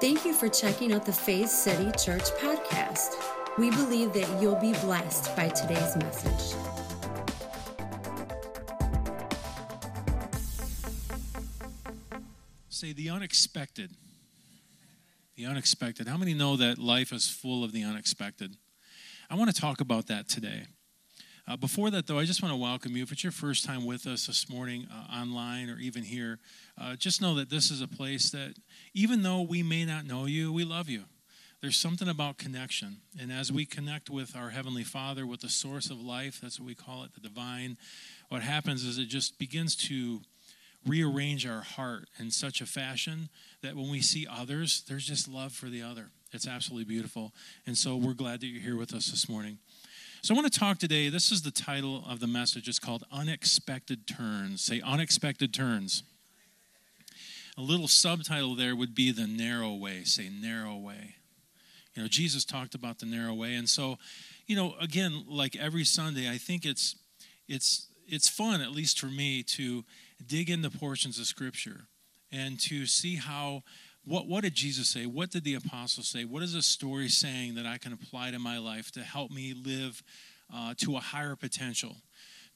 Thank you for checking out the Faith City Church podcast. We believe that you'll be blessed by today's message. Say the unexpected. The unexpected. How many know that life is full of the unexpected? I want to talk about that today. Uh, before that, though, I just want to welcome you. If it's your first time with us this morning, uh, online or even here, uh, just know that this is a place that, even though we may not know you, we love you. There's something about connection. And as we connect with our Heavenly Father, with the source of life, that's what we call it, the divine, what happens is it just begins to rearrange our heart in such a fashion that when we see others, there's just love for the other. It's absolutely beautiful. And so we're glad that you're here with us this morning. So I want to talk today. This is the title of the message. It's called Unexpected Turns. Say Unexpected Turns. A little subtitle there would be The Narrow Way. Say Narrow Way. You know, Jesus talked about the narrow way. And so, you know, again, like every Sunday, I think it's it's it's fun, at least for me, to dig into portions of scripture and to see how what, what did Jesus say? What did the apostles say? What is a story saying that I can apply to my life to help me live uh, to a higher potential,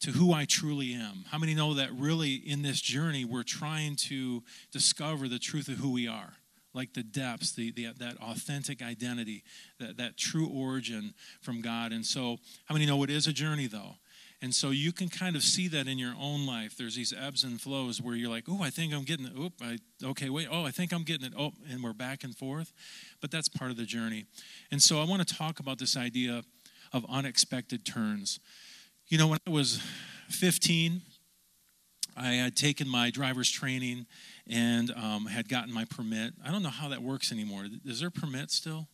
to who I truly am? How many know that really in this journey we're trying to discover the truth of who we are? Like the depths, the, the that authentic identity, that, that true origin from God. And so, how many know it is a journey though? And so you can kind of see that in your own life. There's these ebbs and flows where you're like, oh, I think I'm getting it. Oh, I, okay, wait. Oh, I think I'm getting it. Oh, and we're back and forth. But that's part of the journey. And so I want to talk about this idea of unexpected turns. You know, when I was 15, I had taken my driver's training and um, had gotten my permit. I don't know how that works anymore. Is there a permit still?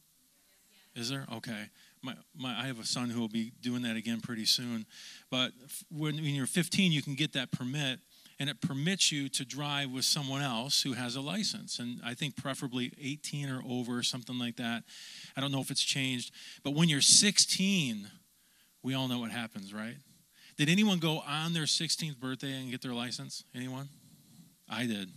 Is there? Okay my, my, I have a son who will be doing that again pretty soon. But when, when you're 15, you can get that permit, and it permits you to drive with someone else who has a license. And I think preferably 18 or over, something like that. I don't know if it's changed. But when you're 16, we all know what happens, right? Did anyone go on their 16th birthday and get their license? Anyone? I did.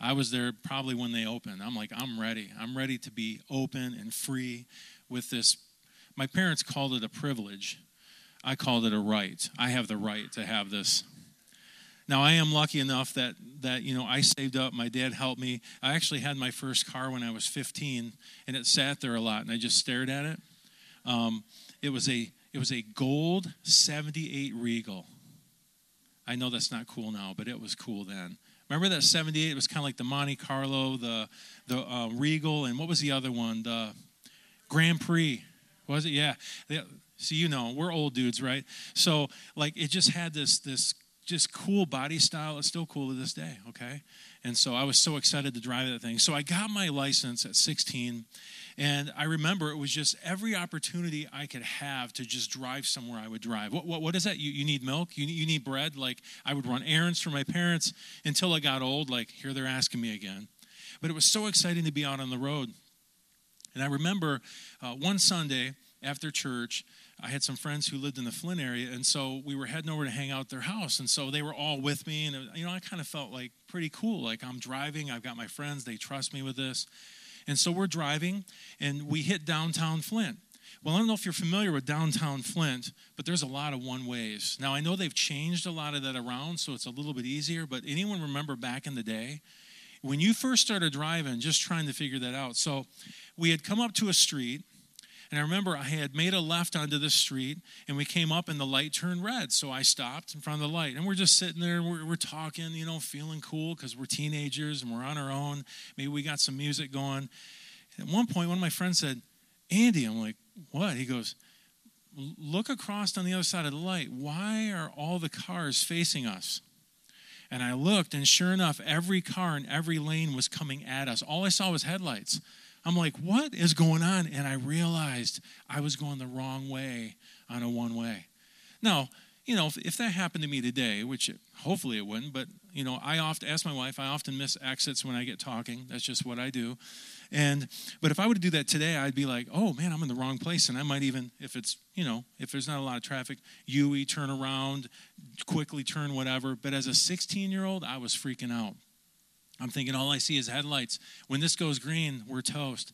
I was there probably when they opened. I'm like, I'm ready. I'm ready to be open and free with this my parents called it a privilege. I called it a right. I have the right to have this. Now I am lucky enough that that you know I saved up. My dad helped me. I actually had my first car when I was 15, and it sat there a lot, and I just stared at it. Um, it was a it was a gold 78 Regal. I know that's not cool now, but it was cool then. Remember that 78? It was kind of like the Monte Carlo, the the uh, Regal, and what was the other one? The Grand Prix. Was it? Yeah. So you know, we're old dudes, right? So like it just had this this just cool body style. It's still cool to this day, okay? And so I was so excited to drive that thing. So I got my license at 16, and I remember it was just every opportunity I could have to just drive somewhere I would drive. What, what, what is that? You, you need milk? You you need bread? Like I would run errands for my parents until I got old. Like here they're asking me again. But it was so exciting to be out on the road. And I remember uh, one Sunday after church, I had some friends who lived in the Flint area, and so we were heading over to hang out their house. And so they were all with me, and you know, I kind of felt like pretty cool. Like I'm driving, I've got my friends, they trust me with this. And so we're driving, and we hit downtown Flint. Well, I don't know if you're familiar with downtown Flint, but there's a lot of one ways. Now, I know they've changed a lot of that around, so it's a little bit easier, but anyone remember back in the day? When you first started driving, just trying to figure that out. So we had come up to a street, and I remember I had made a left onto the street, and we came up, and the light turned red. So I stopped in front of the light, and we're just sitting there, and we're, we're talking, you know, feeling cool because we're teenagers and we're on our own. Maybe we got some music going. At one point, one of my friends said, Andy, I'm like, what? He goes, look across on the other side of the light. Why are all the cars facing us? And I looked, and sure enough, every car in every lane was coming at us. All I saw was headlights. I'm like, what is going on? And I realized I was going the wrong way on a one way. Now, you know, if, if, that happened to me today, which it, hopefully it wouldn't, but, you know, I often ask my wife, I often miss exits when I get talking. That's just what I do. And, but if I were to do that today, I'd be like, oh man, I'm in the wrong place. And I might even, if it's, you know, if there's not a lot of traffic, UE, turn around, quickly turn, whatever. But as a 16 year old, I was freaking out. I'm thinking all I see is headlights. When this goes green, we're toast.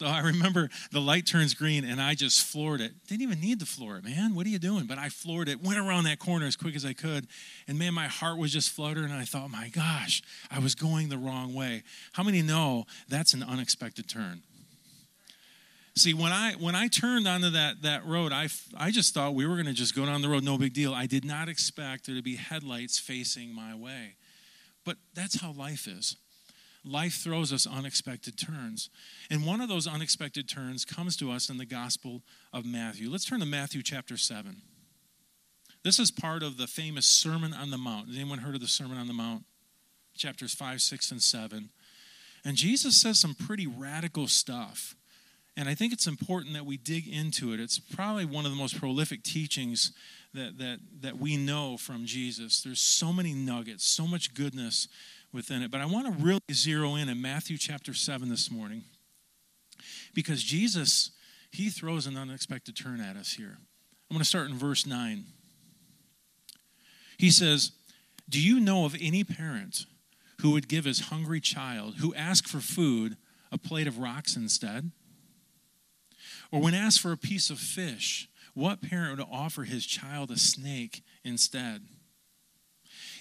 So I remember the light turns green and I just floored it. Didn't even need to floor it, man. What are you doing? But I floored it, went around that corner as quick as I could. And man, my heart was just fluttering. And I thought, my gosh, I was going the wrong way. How many know that's an unexpected turn? See, when I when I turned onto that that road, I I just thought we were going to just go down the road, no big deal. I did not expect there to be headlights facing my way. But that's how life is. Life throws us unexpected turns. And one of those unexpected turns comes to us in the Gospel of Matthew. Let's turn to Matthew chapter 7. This is part of the famous Sermon on the Mount. Has anyone heard of the Sermon on the Mount? Chapters 5, 6, and 7. And Jesus says some pretty radical stuff. And I think it's important that we dig into it. It's probably one of the most prolific teachings that, that, that we know from Jesus. There's so many nuggets, so much goodness within it. But I want to really zero in in Matthew chapter 7 this morning because Jesus, he throws an unexpected turn at us here. I'm going to start in verse 9. He says, Do you know of any parent who would give his hungry child who asked for food a plate of rocks instead? Or when asked for a piece of fish, what parent would offer his child a snake instead?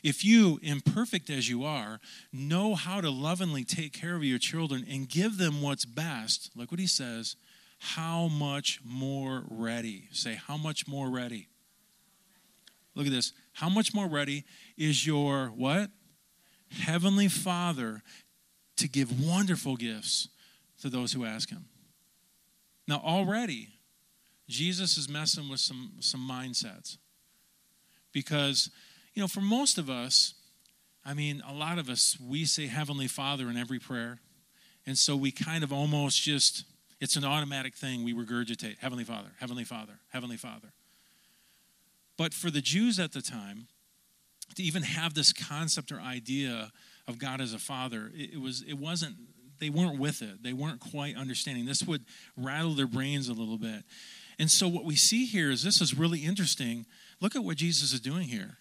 If you, imperfect as you are, know how to lovingly take care of your children and give them what's best, look what he says, how much more ready? Say, how much more ready? Look at this. How much more ready is your what? Heavenly Father to give wonderful gifts to those who ask him. Now, already, Jesus is messing with some, some mindsets. Because, you know, for most of us, I mean, a lot of us, we say Heavenly Father in every prayer. And so we kind of almost just, it's an automatic thing we regurgitate Heavenly Father, Heavenly Father, Heavenly Father. But for the Jews at the time, to even have this concept or idea of God as a father, it, was it wasn't they weren't with it. They weren't quite understanding. This would rattle their brains a little bit. And so, what we see here is this is really interesting. Look at what Jesus is doing here.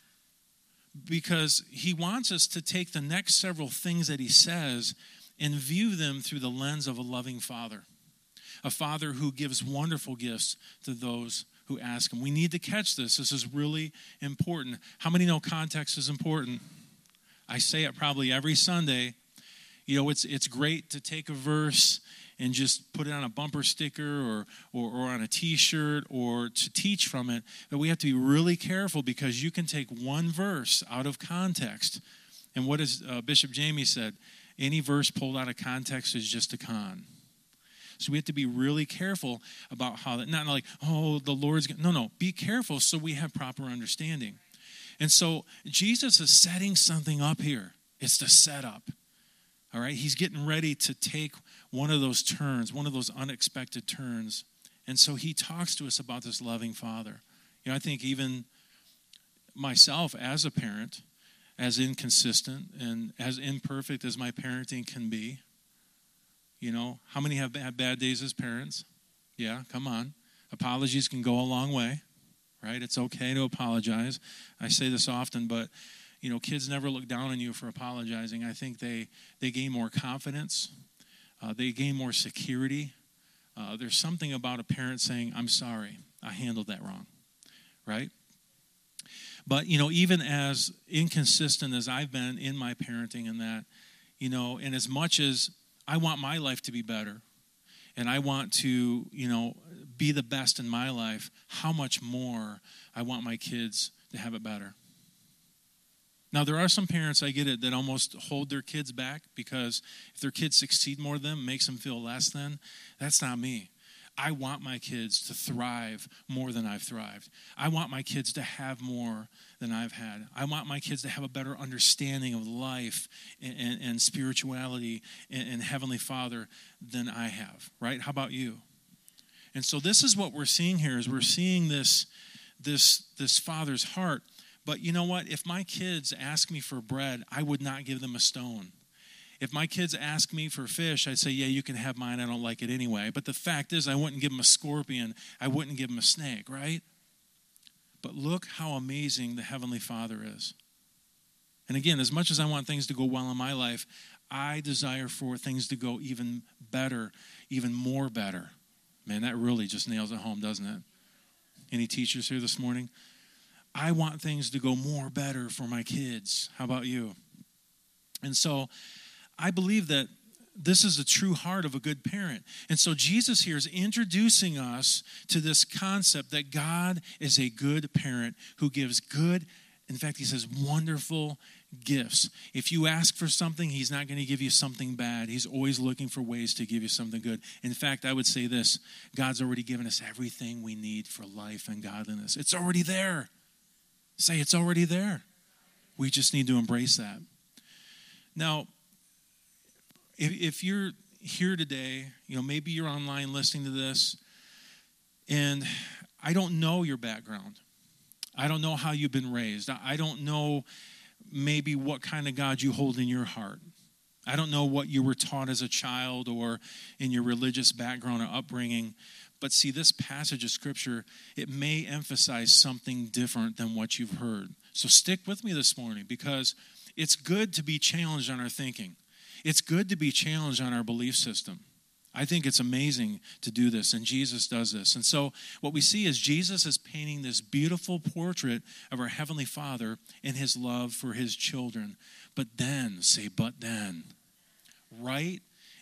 Because he wants us to take the next several things that he says and view them through the lens of a loving father, a father who gives wonderful gifts to those who ask him. We need to catch this. This is really important. How many know context is important? I say it probably every Sunday. You know, it's, it's great to take a verse and just put it on a bumper sticker or, or, or on a t shirt or to teach from it. But we have to be really careful because you can take one verse out of context. And what has uh, Bishop Jamie said? Any verse pulled out of context is just a con. So we have to be really careful about how that, not like, oh, the Lord's, gonna, no, no, be careful so we have proper understanding. And so Jesus is setting something up here. It's the setup. All right, he's getting ready to take one of those turns, one of those unexpected turns. And so he talks to us about this loving father. You know, I think even myself as a parent, as inconsistent and as imperfect as my parenting can be, you know, how many have had bad days as parents? Yeah, come on. Apologies can go a long way, right? It's okay to apologize. I say this often, but you know, kids never look down on you for apologizing. I think they they gain more confidence uh, they gain more security. Uh, there's something about a parent saying, I'm sorry, I handled that wrong, right? But, you know, even as inconsistent as I've been in my parenting and that, you know, and as much as I want my life to be better and I want to, you know, be the best in my life, how much more I want my kids to have it better. Now, there are some parents, I get it, that almost hold their kids back because if their kids succeed more than them, makes them feel less than. That's not me. I want my kids to thrive more than I've thrived. I want my kids to have more than I've had. I want my kids to have a better understanding of life and, and, and spirituality and, and Heavenly Father than I have, right? How about you? And so this is what we're seeing here is we're seeing this, this, this father's heart but you know what? If my kids ask me for bread, I would not give them a stone. If my kids ask me for fish, I'd say, Yeah, you can have mine. I don't like it anyway. But the fact is, I wouldn't give them a scorpion. I wouldn't give them a snake, right? But look how amazing the Heavenly Father is. And again, as much as I want things to go well in my life, I desire for things to go even better, even more better. Man, that really just nails it home, doesn't it? Any teachers here this morning? I want things to go more better for my kids. How about you? And so I believe that this is the true heart of a good parent. And so Jesus here is introducing us to this concept that God is a good parent who gives good, in fact, he says, wonderful gifts. If you ask for something, he's not going to give you something bad. He's always looking for ways to give you something good. In fact, I would say this God's already given us everything we need for life and godliness. It's already there. Say, it's already there. We just need to embrace that. Now, if, if you're here today, you know, maybe you're online listening to this, and I don't know your background. I don't know how you've been raised. I don't know maybe what kind of God you hold in your heart. I don't know what you were taught as a child or in your religious background or upbringing. But see, this passage of Scripture, it may emphasize something different than what you've heard. So stick with me this morning because it's good to be challenged on our thinking. It's good to be challenged on our belief system. I think it's amazing to do this, and Jesus does this. And so, what we see is Jesus is painting this beautiful portrait of our Heavenly Father and His love for His children. But then, say, but then, right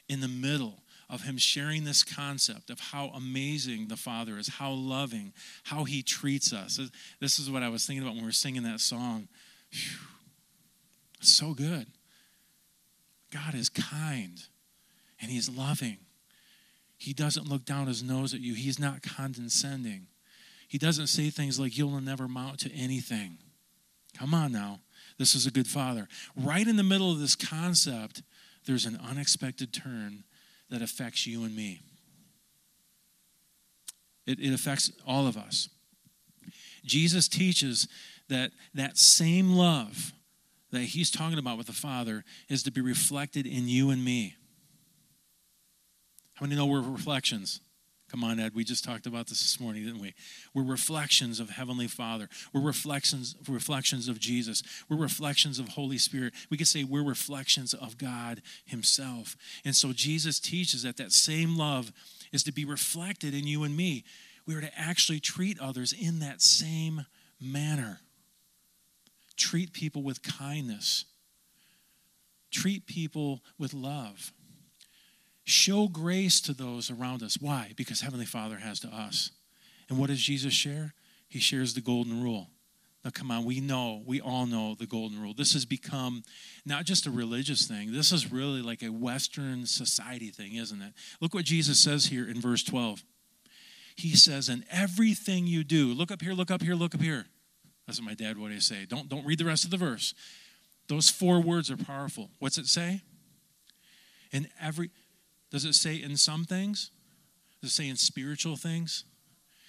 in the middle of Him sharing this concept of how amazing the Father is, how loving, how He treats us. This is what I was thinking about when we were singing that song. Whew. So good. God is kind and He's loving. He doesn't look down his nose at you, He's not condescending. He doesn't say things like, You'll never amount to anything. Come on now. This is a good father. Right in the middle of this concept, there's an unexpected turn that affects you and me. It, it affects all of us. Jesus teaches that that same love that he's talking about with the Father is to be reflected in you and me. How many know we're reflections? Come on, Ed. We just talked about this this morning, didn't we? We're reflections of Heavenly Father. We're reflections, reflections of Jesus. We're reflections of Holy Spirit. We could say we're reflections of God Himself. And so Jesus teaches that that same love is to be reflected in you and me. We are to actually treat others in that same manner treat people with kindness, treat people with love. Show grace to those around us. Why? Because Heavenly Father has to us. And what does Jesus share? He shares the golden rule. Now, come on, we know, we all know the golden rule. This has become not just a religious thing, this is really like a Western society thing, isn't it? Look what Jesus says here in verse 12. He says, In everything you do, look up here, look up here, look up here. That's what my dad would say. Don't, don't read the rest of the verse. Those four words are powerful. What's it say? In every, does it say in some things? Does it say in spiritual things?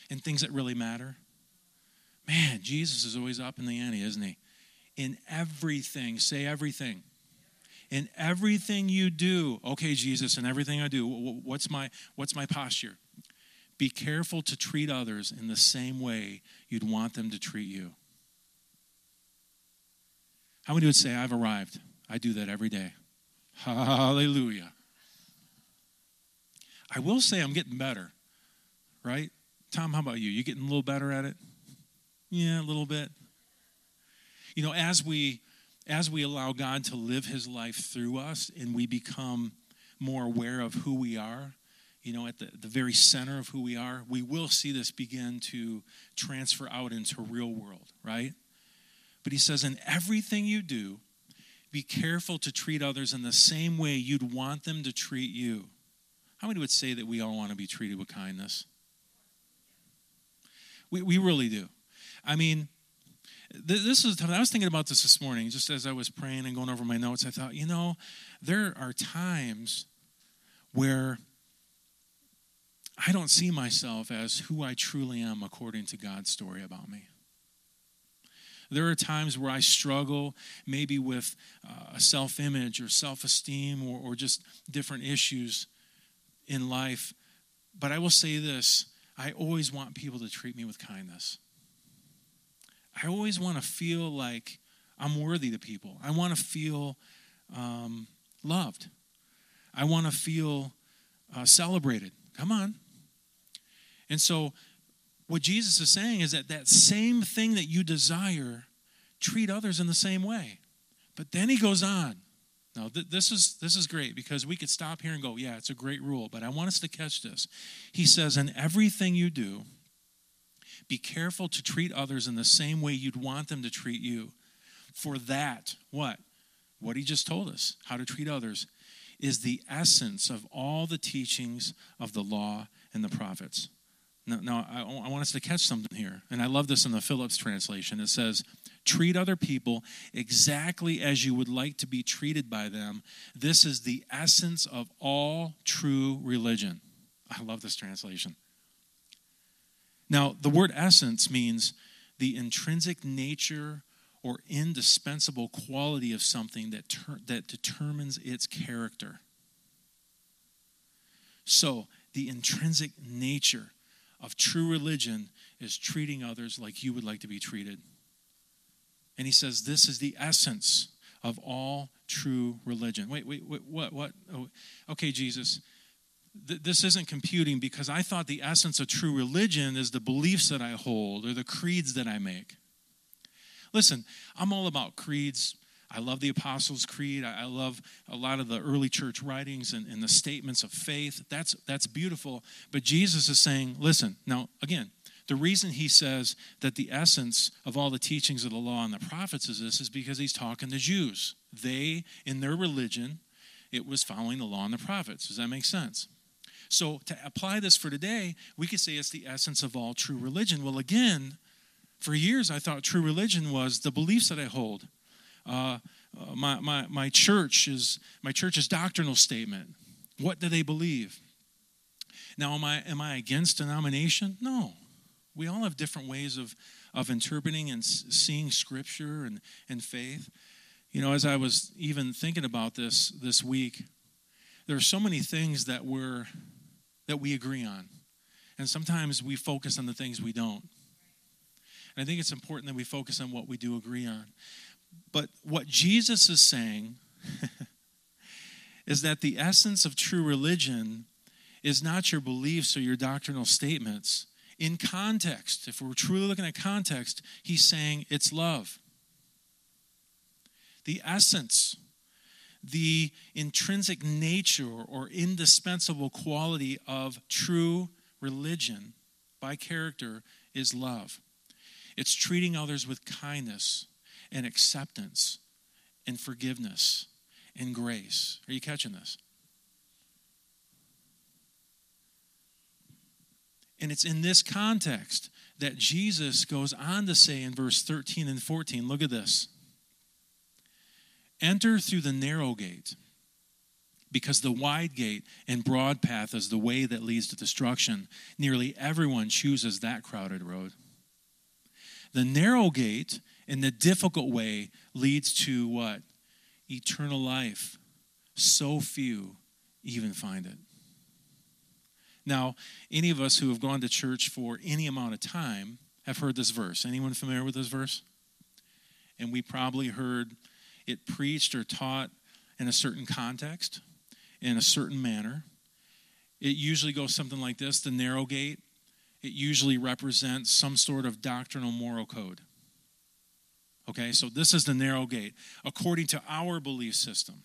In things that really matter? Man, Jesus is always up in the ante, isn't he? In everything, say everything. In everything you do, okay, Jesus, in everything I do, what's my what's my posture? Be careful to treat others in the same way you'd want them to treat you. How many would say, I've arrived? I do that every day. Hallelujah. I will say I'm getting better, right? Tom, how about you? You getting a little better at it? Yeah, a little bit. You know, as we as we allow God to live his life through us and we become more aware of who we are, you know, at the, the very center of who we are, we will see this begin to transfer out into real world, right? But he says, in everything you do, be careful to treat others in the same way you'd want them to treat you. How many would say that we all want to be treated with kindness? We, we really do. I mean, this is I was thinking about this this morning, just as I was praying and going over my notes. I thought, you know, there are times where I don't see myself as who I truly am according to God's story about me. There are times where I struggle maybe with uh, a self image or self esteem or, or just different issues in life. But I will say this I always want people to treat me with kindness. I always want to feel like I'm worthy to people. I want to feel um, loved. I want to feel uh, celebrated. Come on. And so, what Jesus is saying is that that same thing that you desire, treat others in the same way. But then he goes on. Now, th- this, is, this is great because we could stop here and go, yeah, it's a great rule, but I want us to catch this. He says, in everything you do, be careful to treat others in the same way you'd want them to treat you. For that, what? What he just told us, how to treat others, is the essence of all the teachings of the law and the prophets. Now, now I, I want us to catch something here, and I love this in the Phillips translation. It says, Treat other people exactly as you would like to be treated by them. This is the essence of all true religion. I love this translation. Now, the word essence means the intrinsic nature or indispensable quality of something that, ter- that determines its character. So, the intrinsic nature of true religion is treating others like you would like to be treated. And he says this is the essence of all true religion. Wait, wait, wait what? What? Oh, okay, Jesus th- this isn't computing because I thought the essence of true religion is the beliefs that I hold or the creeds that I make. Listen, I'm all about creeds. I love the Apostles' Creed. I, love a lot of the early church writings and, and the statements of faith. That's, that's beautiful. But Jesus is saying, listen, now, again, the reason he says that the essence of all the teachings of the law and the prophets is this is because he's talking to Jews. They, in their religion, it was following the law and the prophets. Does that make sense? So, to apply this for today, we could say it's the essence of all true religion. Well, again, for years I thought true religion was the beliefs that I hold. Uh, uh, my, my, my church is my church's doctrinal statement. What do they believe? Now, am I, am I against denomination? No. We all have different ways of, of interpreting and seeing scripture and, and faith. You know, as I was even thinking about this this week, there are so many things that we're that we agree on. And sometimes we focus on the things we don't. And I think it's important that we focus on what we do agree on. But what Jesus is saying is that the essence of true religion is not your beliefs or your doctrinal statements. In context, if we're truly looking at context, he's saying it's love. The essence the intrinsic nature or indispensable quality of true religion by character is love. It's treating others with kindness and acceptance and forgiveness and grace. Are you catching this? And it's in this context that Jesus goes on to say in verse 13 and 14 look at this. Enter through the narrow gate, because the wide gate and broad path is the way that leads to destruction. Nearly everyone chooses that crowded road. The narrow gate and the difficult way leads to what? Eternal life. So few even find it. Now, any of us who have gone to church for any amount of time have heard this verse. Anyone familiar with this verse? And we probably heard it preached or taught in a certain context, in a certain manner. It usually goes something like this the narrow gate. It usually represents some sort of doctrinal moral code. Okay, so this is the narrow gate. According to our belief system,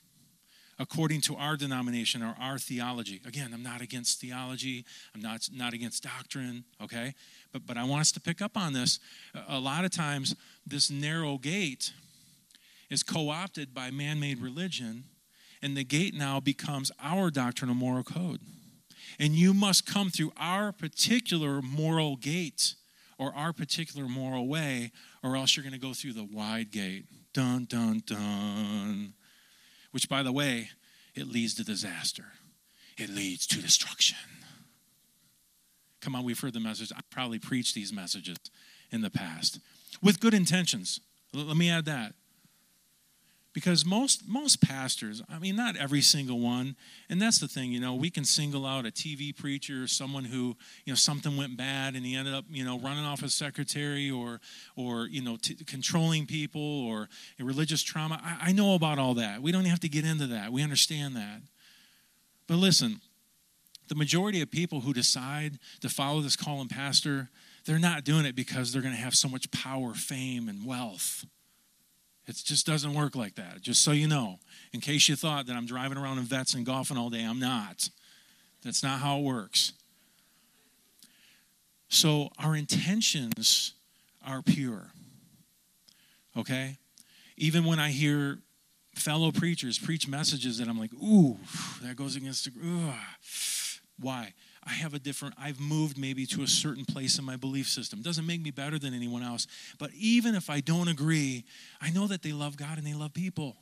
according to our denomination or our theology. Again, I'm not against theology, I'm not, not against doctrine, okay? But, but I want us to pick up on this. A lot of times, this narrow gate is co opted by man made religion, and the gate now becomes our doctrinal moral code. And you must come through our particular moral gate or our particular moral way, or else you're going to go through the wide gate. Dun, dun, dun. Which, by the way, it leads to disaster, it leads to destruction. Come on, we've heard the message. I probably preached these messages in the past with good intentions. Let me add that because most most pastors i mean not every single one and that's the thing you know we can single out a tv preacher or someone who you know something went bad and he ended up you know running off his secretary or or you know t- controlling people or religious trauma. I, I know about all that. We don't have to get into that. We understand that. But listen the majority of people who decide to follow this call and pastor they're not doing it because they're going to have so much power fame and wealth it just doesn't work like that, just so you know. In case you thought that I'm driving around in Vettes and golfing all day, I'm not. That's not how it works. So our intentions are pure. Okay? Even when I hear fellow preachers preach messages that I'm like, ooh, that goes against the. Ugh. Why? I have a different, I've moved maybe to a certain place in my belief system. Doesn't make me better than anyone else. But even if I don't agree, I know that they love God and they love people.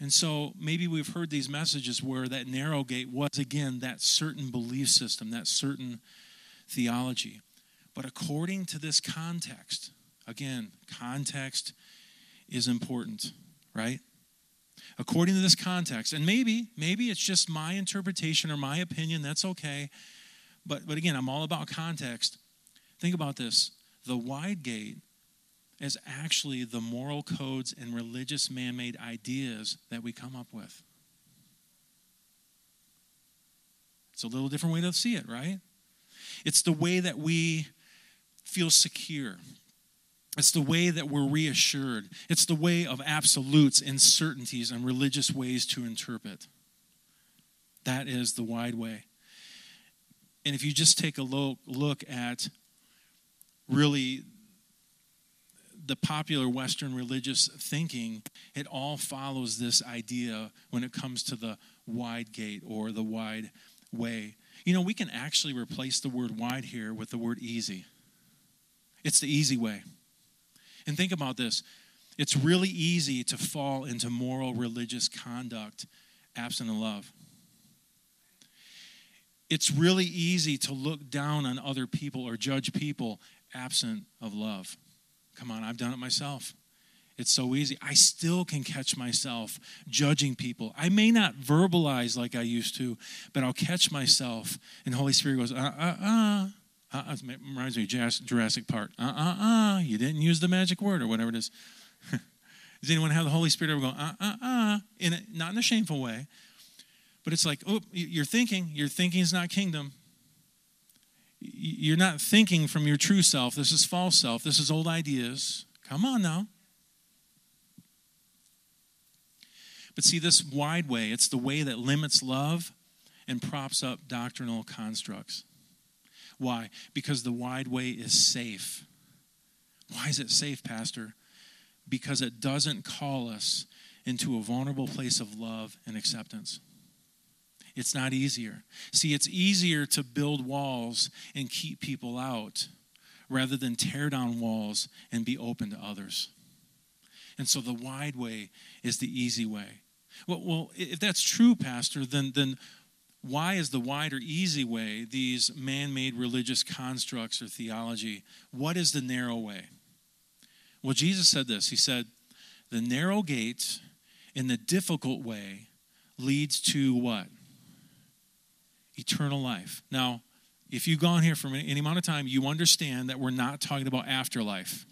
And so maybe we've heard these messages where that narrow gate was, again, that certain belief system, that certain theology. But according to this context, again, context is important, right? According to this context. And maybe, maybe it's just my interpretation or my opinion, that's okay. But, but again, I'm all about context. Think about this the wide gate is actually the moral codes and religious man made ideas that we come up with. It's a little different way to see it, right? It's the way that we feel secure. It's the way that we're reassured. It's the way of absolutes and certainties and religious ways to interpret. That is the wide way. And if you just take a look at really the popular Western religious thinking, it all follows this idea when it comes to the wide gate or the wide way. You know, we can actually replace the word wide here with the word easy. It's the easy way. And think about this it's really easy to fall into moral religious conduct absent of love. It's really easy to look down on other people or judge people absent of love. Come on, I've done it myself. It's so easy. I still can catch myself judging people. I may not verbalize like I used to, but I'll catch myself, and Holy Spirit goes, uh, uh, uh, uh, it reminds me of Jurassic Park. Uh uh uh. You didn't use the magic word or whatever it is. Does anyone have the Holy Spirit ever go uh uh uh? In a, not in a shameful way, but it's like, oh, you're thinking. Your thinking is not kingdom. You're not thinking from your true self. This is false self. This is old ideas. Come on now. But see, this wide way, it's the way that limits love and props up doctrinal constructs. Why? Because the wide way is safe. Why is it safe, Pastor? Because it doesn't call us into a vulnerable place of love and acceptance. It's not easier. See, it's easier to build walls and keep people out rather than tear down walls and be open to others. And so the wide way is the easy way. Well, well if that's true, Pastor, then, then why is the wide or easy way these man made religious constructs or theology? What is the narrow way? Well, Jesus said this He said, The narrow gate in the difficult way leads to what? Eternal life. Now, if you've gone here for any amount of time, you understand that we're not talking about afterlife.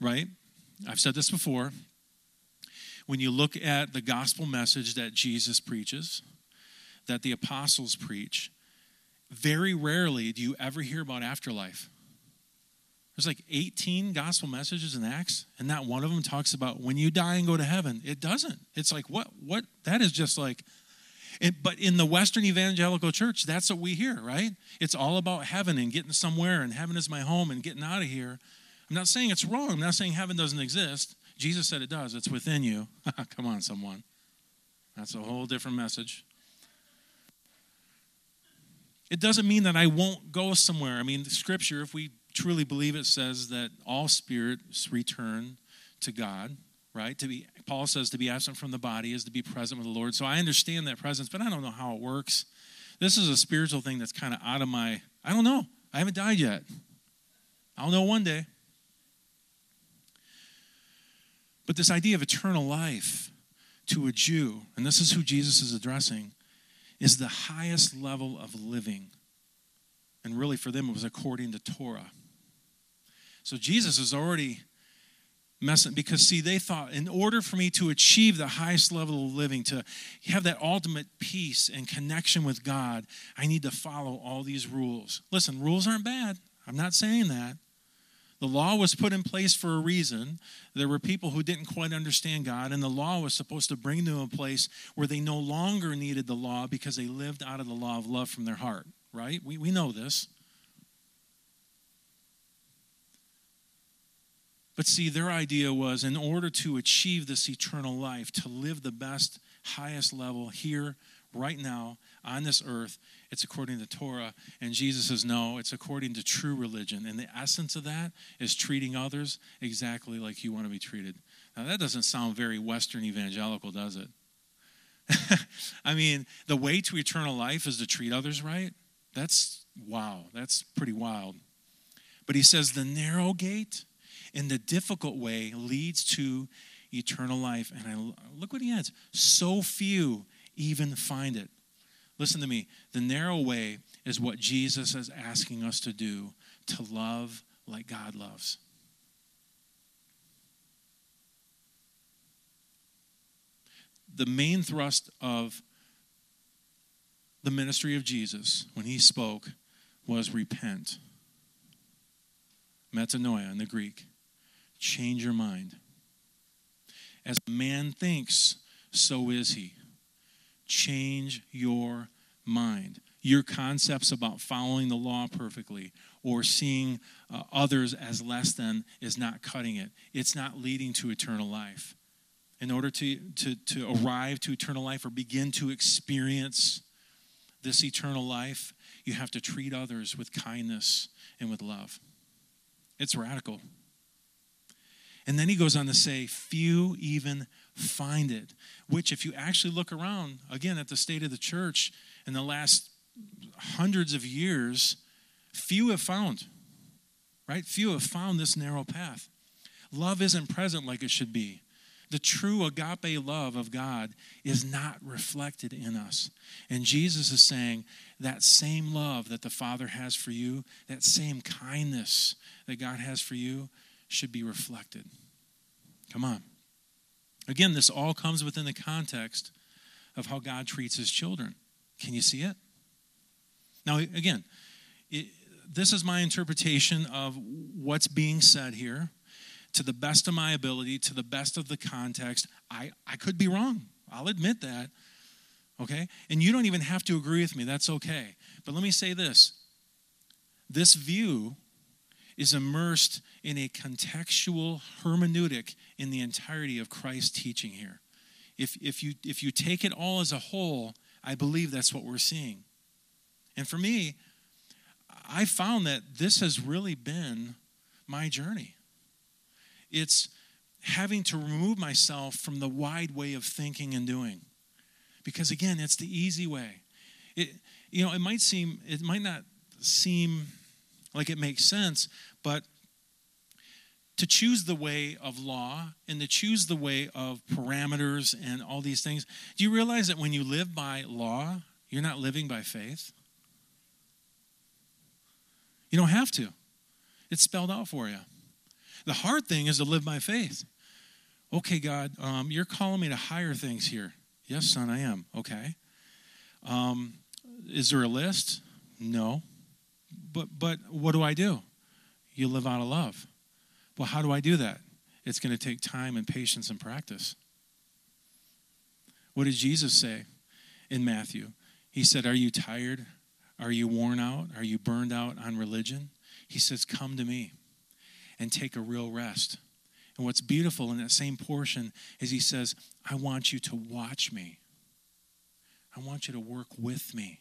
Right? I've said this before when you look at the gospel message that Jesus preaches, that the apostles preach, very rarely do you ever hear about afterlife. There's like 18 gospel messages in Acts, and not one of them talks about when you die and go to heaven. It doesn't. It's like, what? What? That is just like, but in the Western evangelical church, that's what we hear, right? It's all about heaven and getting somewhere, and heaven is my home and getting out of here. I'm not saying it's wrong. I'm not saying heaven doesn't exist. Jesus said it does. It's within you. Come on, someone. That's a whole different message. It doesn't mean that I won't go somewhere. I mean, the scripture, if we truly believe it, says that all spirits return to God, right? To be Paul says to be absent from the body is to be present with the Lord. So I understand that presence, but I don't know how it works. This is a spiritual thing that's kind of out of my I don't know. I haven't died yet. I'll know one day. But this idea of eternal life to a Jew, and this is who Jesus is addressing, is the highest level of living. And really, for them, it was according to Torah. So Jesus is already messing because see they thought in order for me to achieve the highest level of living to have that ultimate peace and connection with god i need to follow all these rules listen rules aren't bad i'm not saying that the law was put in place for a reason. There were people who didn't quite understand God, and the law was supposed to bring them a place where they no longer needed the law because they lived out of the law of love from their heart, right? We, we know this. But see, their idea was in order to achieve this eternal life, to live the best, highest level here, right now, on this earth, it's according to Torah. And Jesus says, no, it's according to true religion. And the essence of that is treating others exactly like you want to be treated. Now, that doesn't sound very Western evangelical, does it? I mean, the way to eternal life is to treat others right. That's wow. That's pretty wild. But he says the narrow gate and the difficult way leads to eternal life. And I look what he adds. So few even find it. Listen to me. The narrow way is what Jesus is asking us to do to love like God loves. The main thrust of the ministry of Jesus when he spoke was repent. Metanoia in the Greek. Change your mind. As a man thinks, so is he change your mind. Your concepts about following the law perfectly or seeing uh, others as less than is not cutting it. It's not leading to eternal life. In order to, to, to arrive to eternal life or begin to experience this eternal life, you have to treat others with kindness and with love. It's radical. And then he goes on to say, Few even find it. Which, if you actually look around, again, at the state of the church in the last hundreds of years, few have found, right? Few have found this narrow path. Love isn't present like it should be. The true agape love of God is not reflected in us. And Jesus is saying that same love that the Father has for you, that same kindness that God has for you, should be reflected. Come on. Again, this all comes within the context of how God treats his children. Can you see it? Now, again, it, this is my interpretation of what's being said here. To the best of my ability, to the best of the context, I, I could be wrong. I'll admit that. Okay? And you don't even have to agree with me. That's okay. But let me say this this view is immersed in a contextual hermeneutic in the entirety of Christ's teaching here. If, if, you, if you take it all as a whole, I believe that's what we're seeing. And for me, I found that this has really been my journey. It's having to remove myself from the wide way of thinking and doing. Because again, it's the easy way. It, you know, it might seem, it might not seem like it makes sense, but to choose the way of law and to choose the way of parameters and all these things, do you realize that when you live by law, you're not living by faith? You don't have to, it's spelled out for you. The hard thing is to live by faith. Okay, God, um, you're calling me to higher things here. Yes, son, I am. Okay. Um, is there a list? No. But but what do I do? You live out of love. Well, how do I do that? It's going to take time and patience and practice. What did Jesus say in Matthew? He said, Are you tired? Are you worn out? Are you burned out on religion? He says, Come to me and take a real rest. And what's beautiful in that same portion is he says, I want you to watch me. I want you to work with me.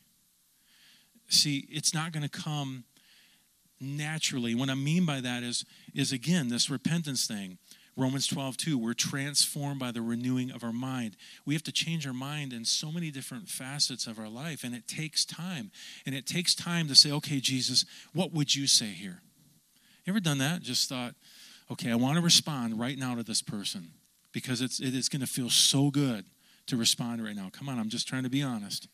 See, it's not going to come naturally. What I mean by that is, is again, this repentance thing. Romans 12, 2, we're transformed by the renewing of our mind. We have to change our mind in so many different facets of our life, and it takes time. And it takes time to say, okay, Jesus, what would you say here? You ever done that? Just thought, okay, I want to respond right now to this person. because it's, it is going to feel so good to respond right now. Come on, I'm just trying to be honest.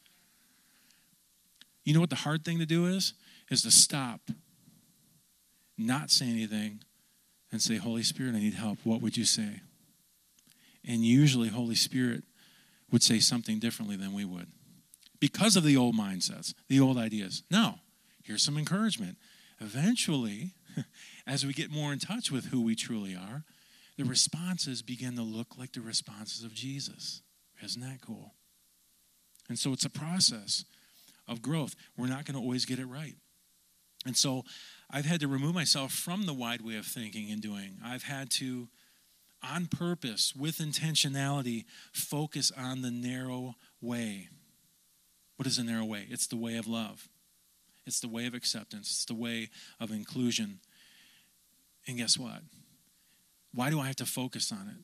You know what the hard thing to do is? Is to stop, not say anything, and say, Holy Spirit, I need help. What would you say? And usually, Holy Spirit would say something differently than we would because of the old mindsets, the old ideas. No, here's some encouragement. Eventually, as we get more in touch with who we truly are, the responses begin to look like the responses of Jesus. Isn't that cool? And so it's a process of growth. We're not going to always get it right. And so I've had to remove myself from the wide way of thinking and doing. I've had to, on purpose, with intentionality, focus on the narrow way. What is the narrow way? It's the way of love, it's the way of acceptance, it's the way of inclusion. And guess what? Why do I have to focus on it?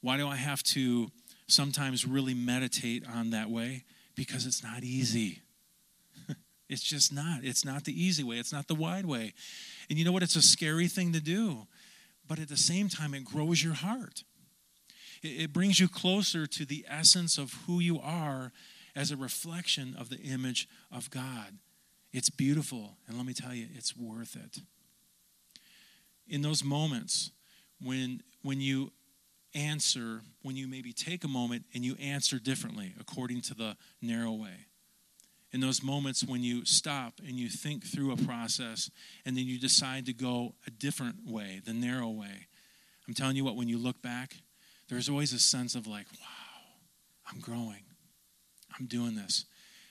Why do I have to sometimes really meditate on that way? Because it's not easy. It's just not. It's not the easy way, it's not the wide way. And you know what? It's a scary thing to do. But at the same time, it grows your heart. It, brings you closer to the essence of who you are as a reflection of the image of God. It's beautiful. And let me tell you, it's worth it. In those moments, when when you answer when you maybe take a moment and you answer differently according to the narrow way in those moments when you stop and you think through a process and then you decide to go a different way the narrow way i'm telling you what when you look back there's always a sense of like wow i'm growing i'm doing this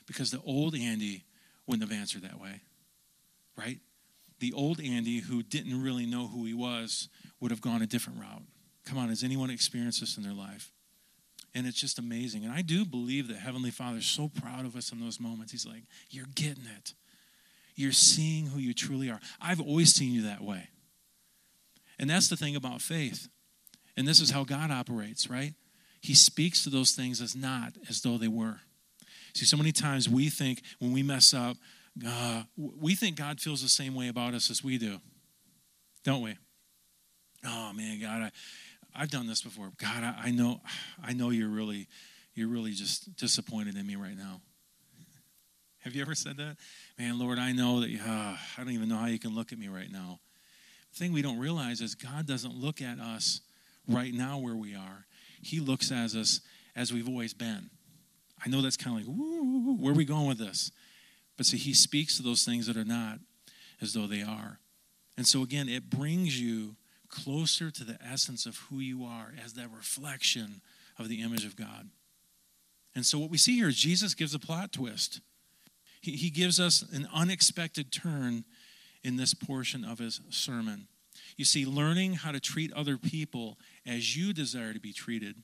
because the old andy wouldn't have answered that way right the old Andy, who didn't really know who he was, would have gone a different route. Come on, has anyone experienced this in their life? And it's just amazing. And I do believe that Heavenly Father is so proud of us in those moments. He's like, You're getting it. You're seeing who you truly are. I've always seen you that way. And that's the thing about faith. And this is how God operates, right? He speaks to those things as not as though they were. See, so many times we think when we mess up, uh, we think God feels the same way about us as we do, don't we? Oh man, God, I, I've done this before. God, I, I know, I know you're really, you're really just disappointed in me right now. Have you ever said that? Man, Lord, I know that. Uh, I don't even know how you can look at me right now. The thing we don't realize is God doesn't look at us right now where we are. He looks at us as we've always been. I know that's kind of like, where are we going with this? But see, he speaks to those things that are not as though they are. And so, again, it brings you closer to the essence of who you are as that reflection of the image of God. And so, what we see here is Jesus gives a plot twist. He, he gives us an unexpected turn in this portion of his sermon. You see, learning how to treat other people as you desire to be treated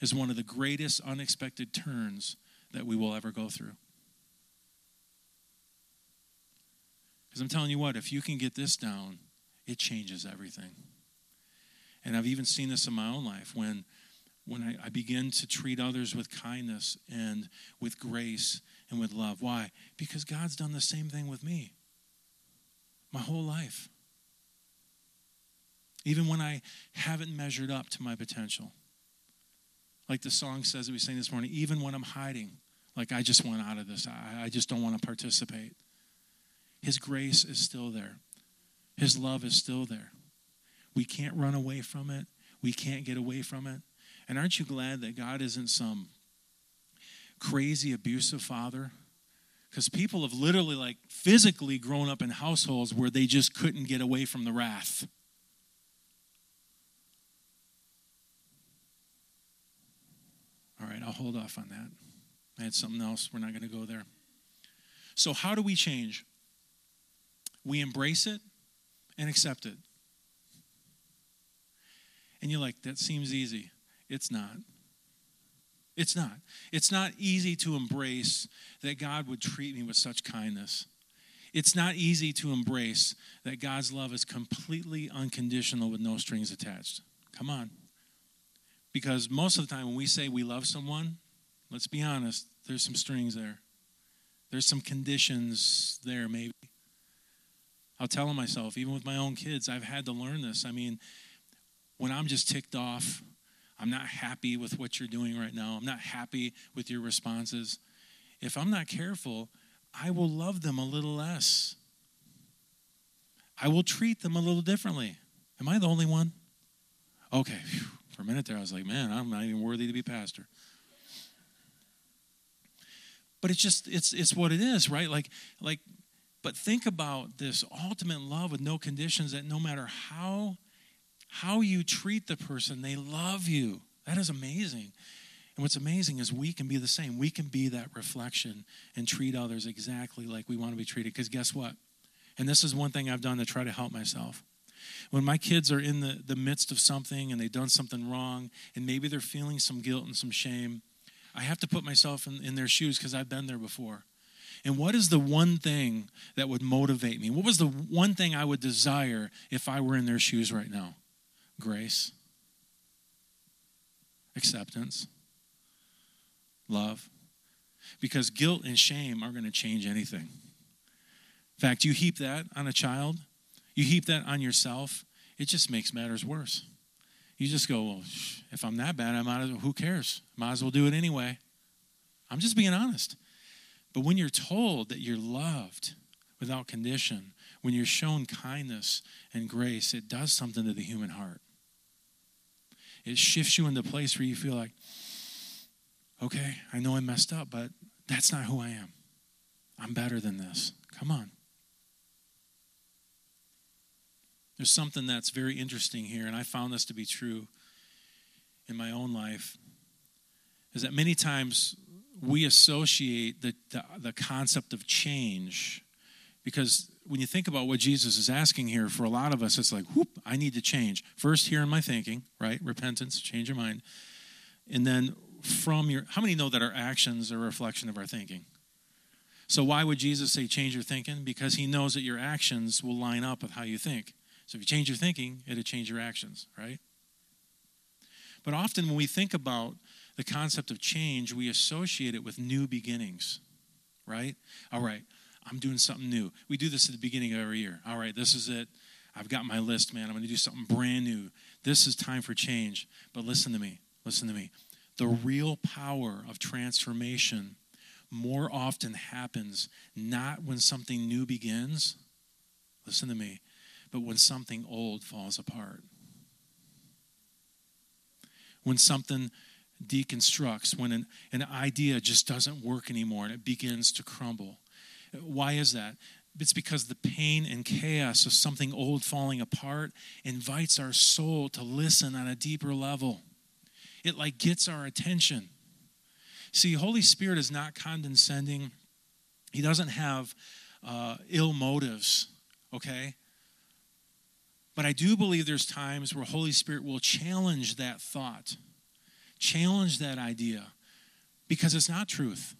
is one of the greatest unexpected turns that we will ever go through. Because I'm telling you what, if you can get this down, it changes everything. And I've even seen this in my own life when when I, I, begin to treat others with kindness and with grace and with love. Why? Because God's done the same thing with me my whole life. Even when I haven't measured up to my potential. Like the song says that we sang this morning, even when I'm hiding, like I just want out of this, I, I just don't want to participate. His grace is still there, His love is still there. We can't run away from it, we can't get away from it. And aren't you glad that God isn't some crazy, abusive father? Because people have literally, like, physically grown up in households where they just couldn't get away from the wrath. All right, I'll hold off on that. I had something else. We're not going to go there. So, how do we change? we embrace it and accept it. And you're like, that seems easy. It's not. It's not. It's not easy to embrace that God would treat me with such kindness. It's not easy to embrace that God's love is completely unconditional with no strings attached. Come on. Because most of the time when we say we love someone, let's be honest, there's some strings there. There's some conditions there, maybe. I'll tell myself, even with my own kids, I've had to learn this. I mean, when I'm just ticked off, I'm not happy with what you're doing right now. I'm not happy with your responses. If I'm not careful, I will love them a little less. I will treat them a little differently. Am I the only one? Okay. For a minute there, I was like, man, I'm not even worthy to be pastor. But it's just, it's, it's what it is, right? Like, like, but think about this ultimate love with no conditions that no matter how, how you treat the person, they love you. That is amazing. And what's amazing is we can be the same. We can be that reflection and treat others exactly like we want to be treated. Because guess what? And this is one thing I've done to try to help myself. When my kids are in the, the midst of something and they've done something wrong, and maybe they're feeling some guilt and some shame, I have to put myself in, in their shoes because I've been there before. And what is the one thing that would motivate me? What was the one thing I would desire if I were in their shoes right now? Grace, acceptance, love. Because guilt and shame are going to change anything. In fact, you heap that on a child, you heap that on yourself, it just makes matters worse. You just go, well, if I'm that bad, I might as well, who cares? Might as well do it anyway. I'm just being honest. But when you're told that you're loved without condition, when you're shown kindness and grace, it does something to the human heart. It shifts you into a place where you feel like, okay, I know I messed up, but that's not who I am. I'm better than this. Come on. There's something that's very interesting here, and I found this to be true in my own life, is that many times we associate the, the, the, concept of change because when you think about what Jesus is asking here, for a lot of us, it's like, whoop, I need to change. First, here in my thinking, right? Repentance, change your mind. And then from your, how many know that our actions are a reflection of our thinking? So, why would Jesus say change your thinking? Because he knows that your actions will line up with how you think. So if you change your thinking, it'll change your actions, right? But often when we think about the concept of change, we associate it with new beginnings, right? All right, I'm doing something new. We do this at the beginning of every year. All right, this is it. I've got my list, man. I'm going to do something brand new. This is time for change. But listen to me. Listen to me. The real power of transformation more often happens not when something new begins. Listen to me but when something old falls apart. When something deconstructs, when an, an idea just doesn't work anymore and it begins to crumble. Why is that? It's because the pain and chaos of something old falling apart invites our soul to listen on a deeper level. It like gets our attention. See, Holy Spirit is not condescending. He doesn't have uh, ill motives, okay? But I do believe there's times where Holy Spirit will challenge that thought, challenge that idea, because it's not truth.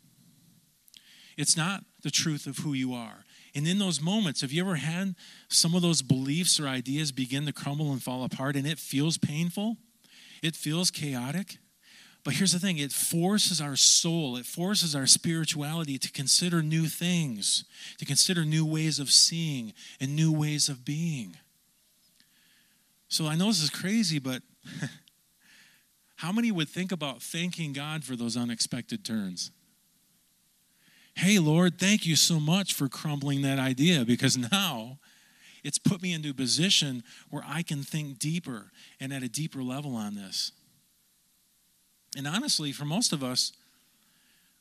It's not the truth of who you are. And in those moments, have you ever had some of those beliefs or ideas begin to crumble and fall apart and it feels painful? It feels chaotic. But here's the thing it forces our soul, it forces our spirituality to consider new things, to consider new ways of seeing and new ways of being. So I know this is crazy, but how many would think about thanking God for those unexpected turns? Hey, Lord, thank you so much for crumbling that idea because now it's put me into a position where I can think deeper and at a deeper level on this. And honestly, for most of us,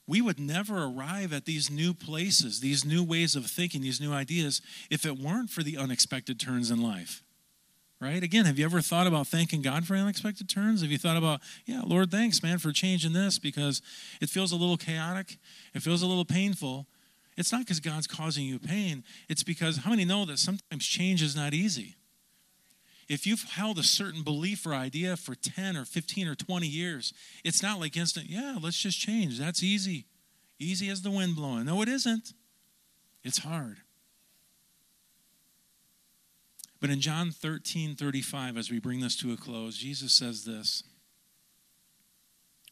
we would never arrive at these new places, these new ways of thinking, these new ideas, if it weren't for the unexpected turns in life right? Again, have you ever thought about thanking God for unexpected turns? Have you thought about, yeah, Lord, thanks, man, for changing this because it feels a little chaotic, it feels a little painful. It's not because God's causing you pain, it's because how many know that sometimes change is not easy? If you've held a certain belief or idea for 10 or 15 or 20 years, it's not like instant, yeah, let's just change. That's easy. Easy as the wind blowing. No, it isn't. It's hard. But in John 13 35, as we bring this to a close, Jesus says this,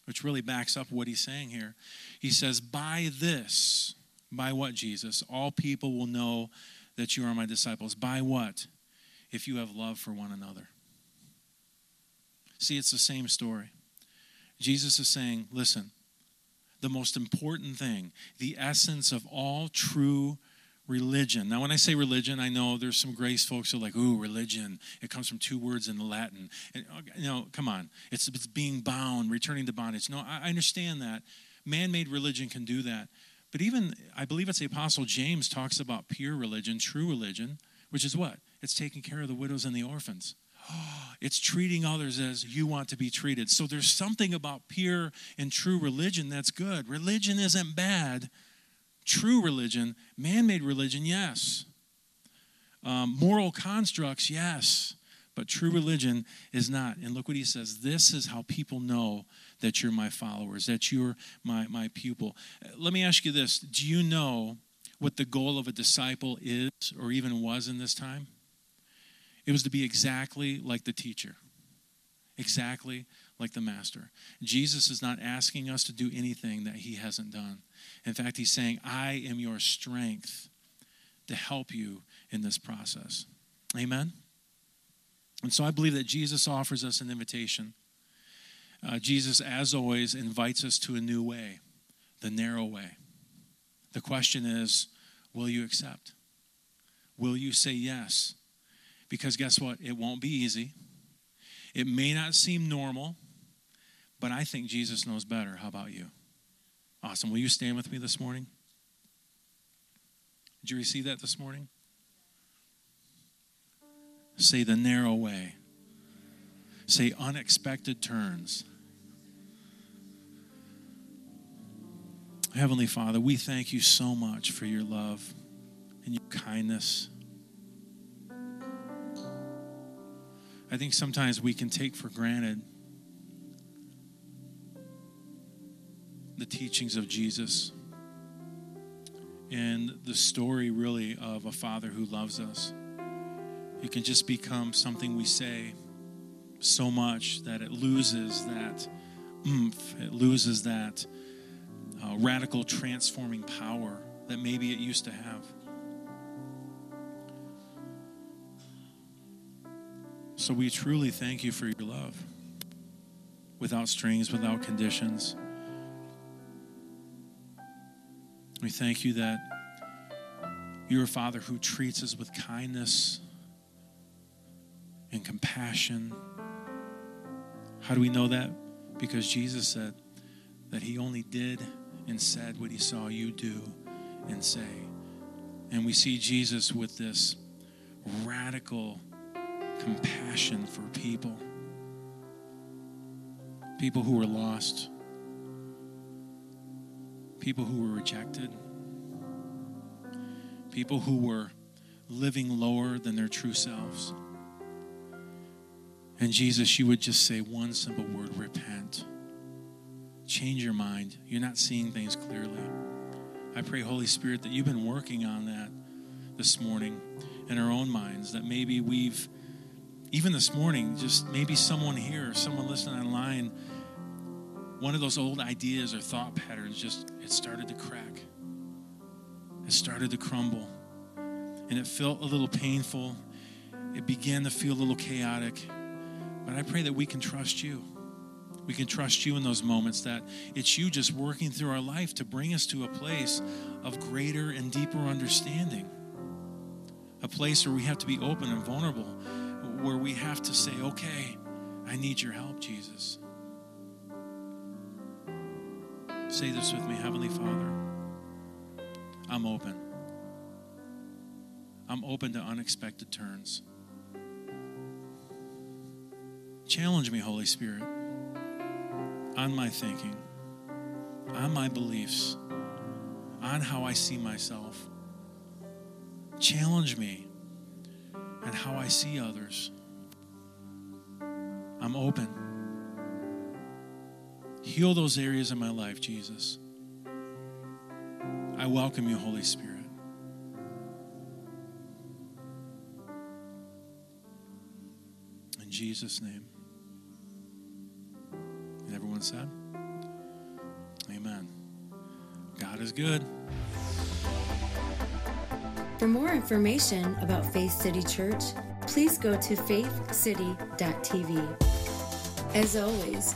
which really backs up what he's saying here. He says, By this, by what, Jesus? All people will know that you are my disciples. By what? If you have love for one another. See, it's the same story. Jesus is saying, listen, the most important thing, the essence of all true religion. Now, when I say religion, I know there's some grace folks who are like, ooh, religion. It comes from two words in Latin. And, uh, you know, come on. It's, it's being bound, returning to bondage. No, I, I understand that. Man made religion can do that. But even, I believe it's the Apostle James talks about pure religion, true religion, which is what? It's taking care of the widows and the orphans. It's treating others as you want to be treated. So there's something about pure and true religion that's good. Religion isn't bad. True religion, man made religion, yes. Um, moral constructs, yes. But true religion is not. And look what he says this is how people know that you're my followers, that you're my, my pupil. Let me ask you this Do you know what the goal of a disciple is or even was in this time? It was to be exactly like the teacher, exactly like the master. Jesus is not asking us to do anything that he hasn't done. In fact, he's saying, I am your strength to help you in this process. Amen? And so I believe that Jesus offers us an invitation. Uh, Jesus, as always, invites us to a new way, the narrow way. The question is, will you accept? Will you say yes? Because guess what? It won't be easy. It may not seem normal, but I think Jesus knows better. How about you? Awesome. Will you stand with me this morning? Did you receive that this morning? Say the narrow way. Say unexpected turns. Heavenly Father, we thank you so much for your love and your kindness. I think sometimes we can take for granted the teachings of Jesus and the story, really, of a father who loves us. It can just become something we say so much that it loses that oomph, it loses that uh, radical transforming power that maybe it used to have. So we truly thank you for your love without strings, without conditions. We thank you that you're a Father who treats us with kindness and compassion. How do we know that? Because Jesus said that He only did and said what He saw you do and say. And we see Jesus with this radical compassion for people. People who were lost, people who were rejected, people who were living lower than their true selves. And Jesus, you would just say one simple word repent. Change your mind. You're not seeing things clearly. I pray, Holy Spirit, that you've been working on that this morning in our own minds, that maybe we've even this morning, just maybe someone here, someone listening online, one of those old ideas or thought patterns just it started to crack. It started to crumble. And it felt a little painful. It began to feel a little chaotic. But I pray that we can trust you. We can trust you in those moments that it's you just working through our life to bring us to a place of greater and deeper understanding. A place where we have to be open and vulnerable where we have to say, okay, I need your help, Jesus. Say this with me, Heavenly Father. I'm open. I'm open to unexpected turns. Challenge me, Holy Spirit, on my thinking, on my beliefs, on how I see myself. Challenge me and how I see others. I'm open. Heal those areas in my life, Jesus. I welcome you, Holy Spirit. In Jesus' name. And everyone said, Amen. God is good. For more information about Faith City Church, please go to faithcity.tv. As always,